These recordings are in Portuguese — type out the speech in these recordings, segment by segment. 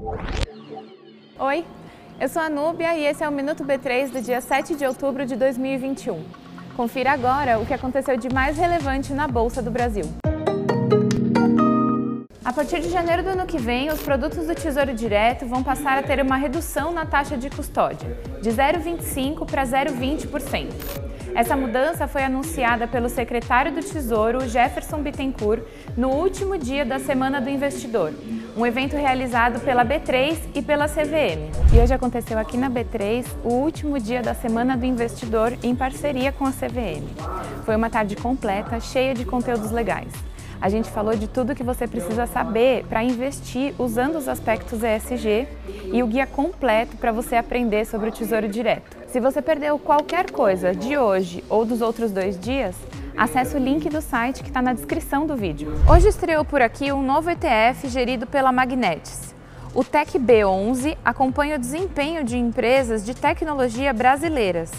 Oi, eu sou a Núbia e esse é o Minuto B3 do dia 7 de outubro de 2021. Confira agora o que aconteceu de mais relevante na Bolsa do Brasil. A partir de janeiro do ano que vem, os produtos do Tesouro Direto vão passar a ter uma redução na taxa de custódia, de 0,25% para 0,20%. Essa mudança foi anunciada pelo secretário do Tesouro, Jefferson Bittencourt, no último dia da Semana do Investidor, um evento realizado pela B3 e pela CVM. E hoje aconteceu aqui na B3 o último dia da Semana do Investidor em parceria com a CVM. Foi uma tarde completa, cheia de conteúdos legais. A gente falou de tudo que você precisa saber para investir usando os aspectos ESG e o guia completo para você aprender sobre o Tesouro Direto. Se você perdeu qualquer coisa de hoje ou dos outros dois dias, acesse o link do site que está na descrição do vídeo. Hoje estreou por aqui um novo ETF gerido pela Magnetis. O Tech B11 acompanha o desempenho de empresas de tecnologia brasileiras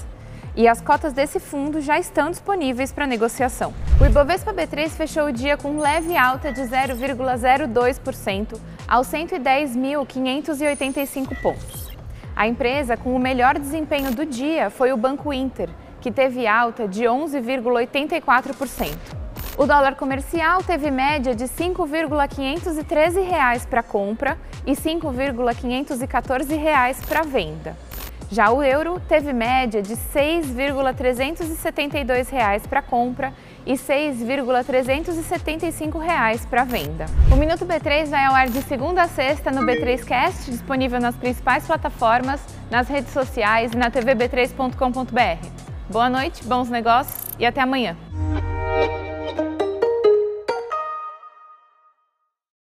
e as cotas desse fundo já estão disponíveis para negociação. O Ibovespa B3 fechou o dia com leve alta de 0,02% aos 110.585 pontos. A empresa com o melhor desempenho do dia foi o Banco Inter, que teve alta de 11,84%. O dólar comercial teve média de R$ 5,513 para compra e R$ 5,514 para venda. Já o euro teve média de R$ 6,372 para compra e R$ 6,375 para venda. O Minuto B3 vai ao ar de segunda a sexta no B3Cast, disponível nas principais plataformas, nas redes sociais e na tvb3.com.br. Boa noite, bons negócios e até amanhã.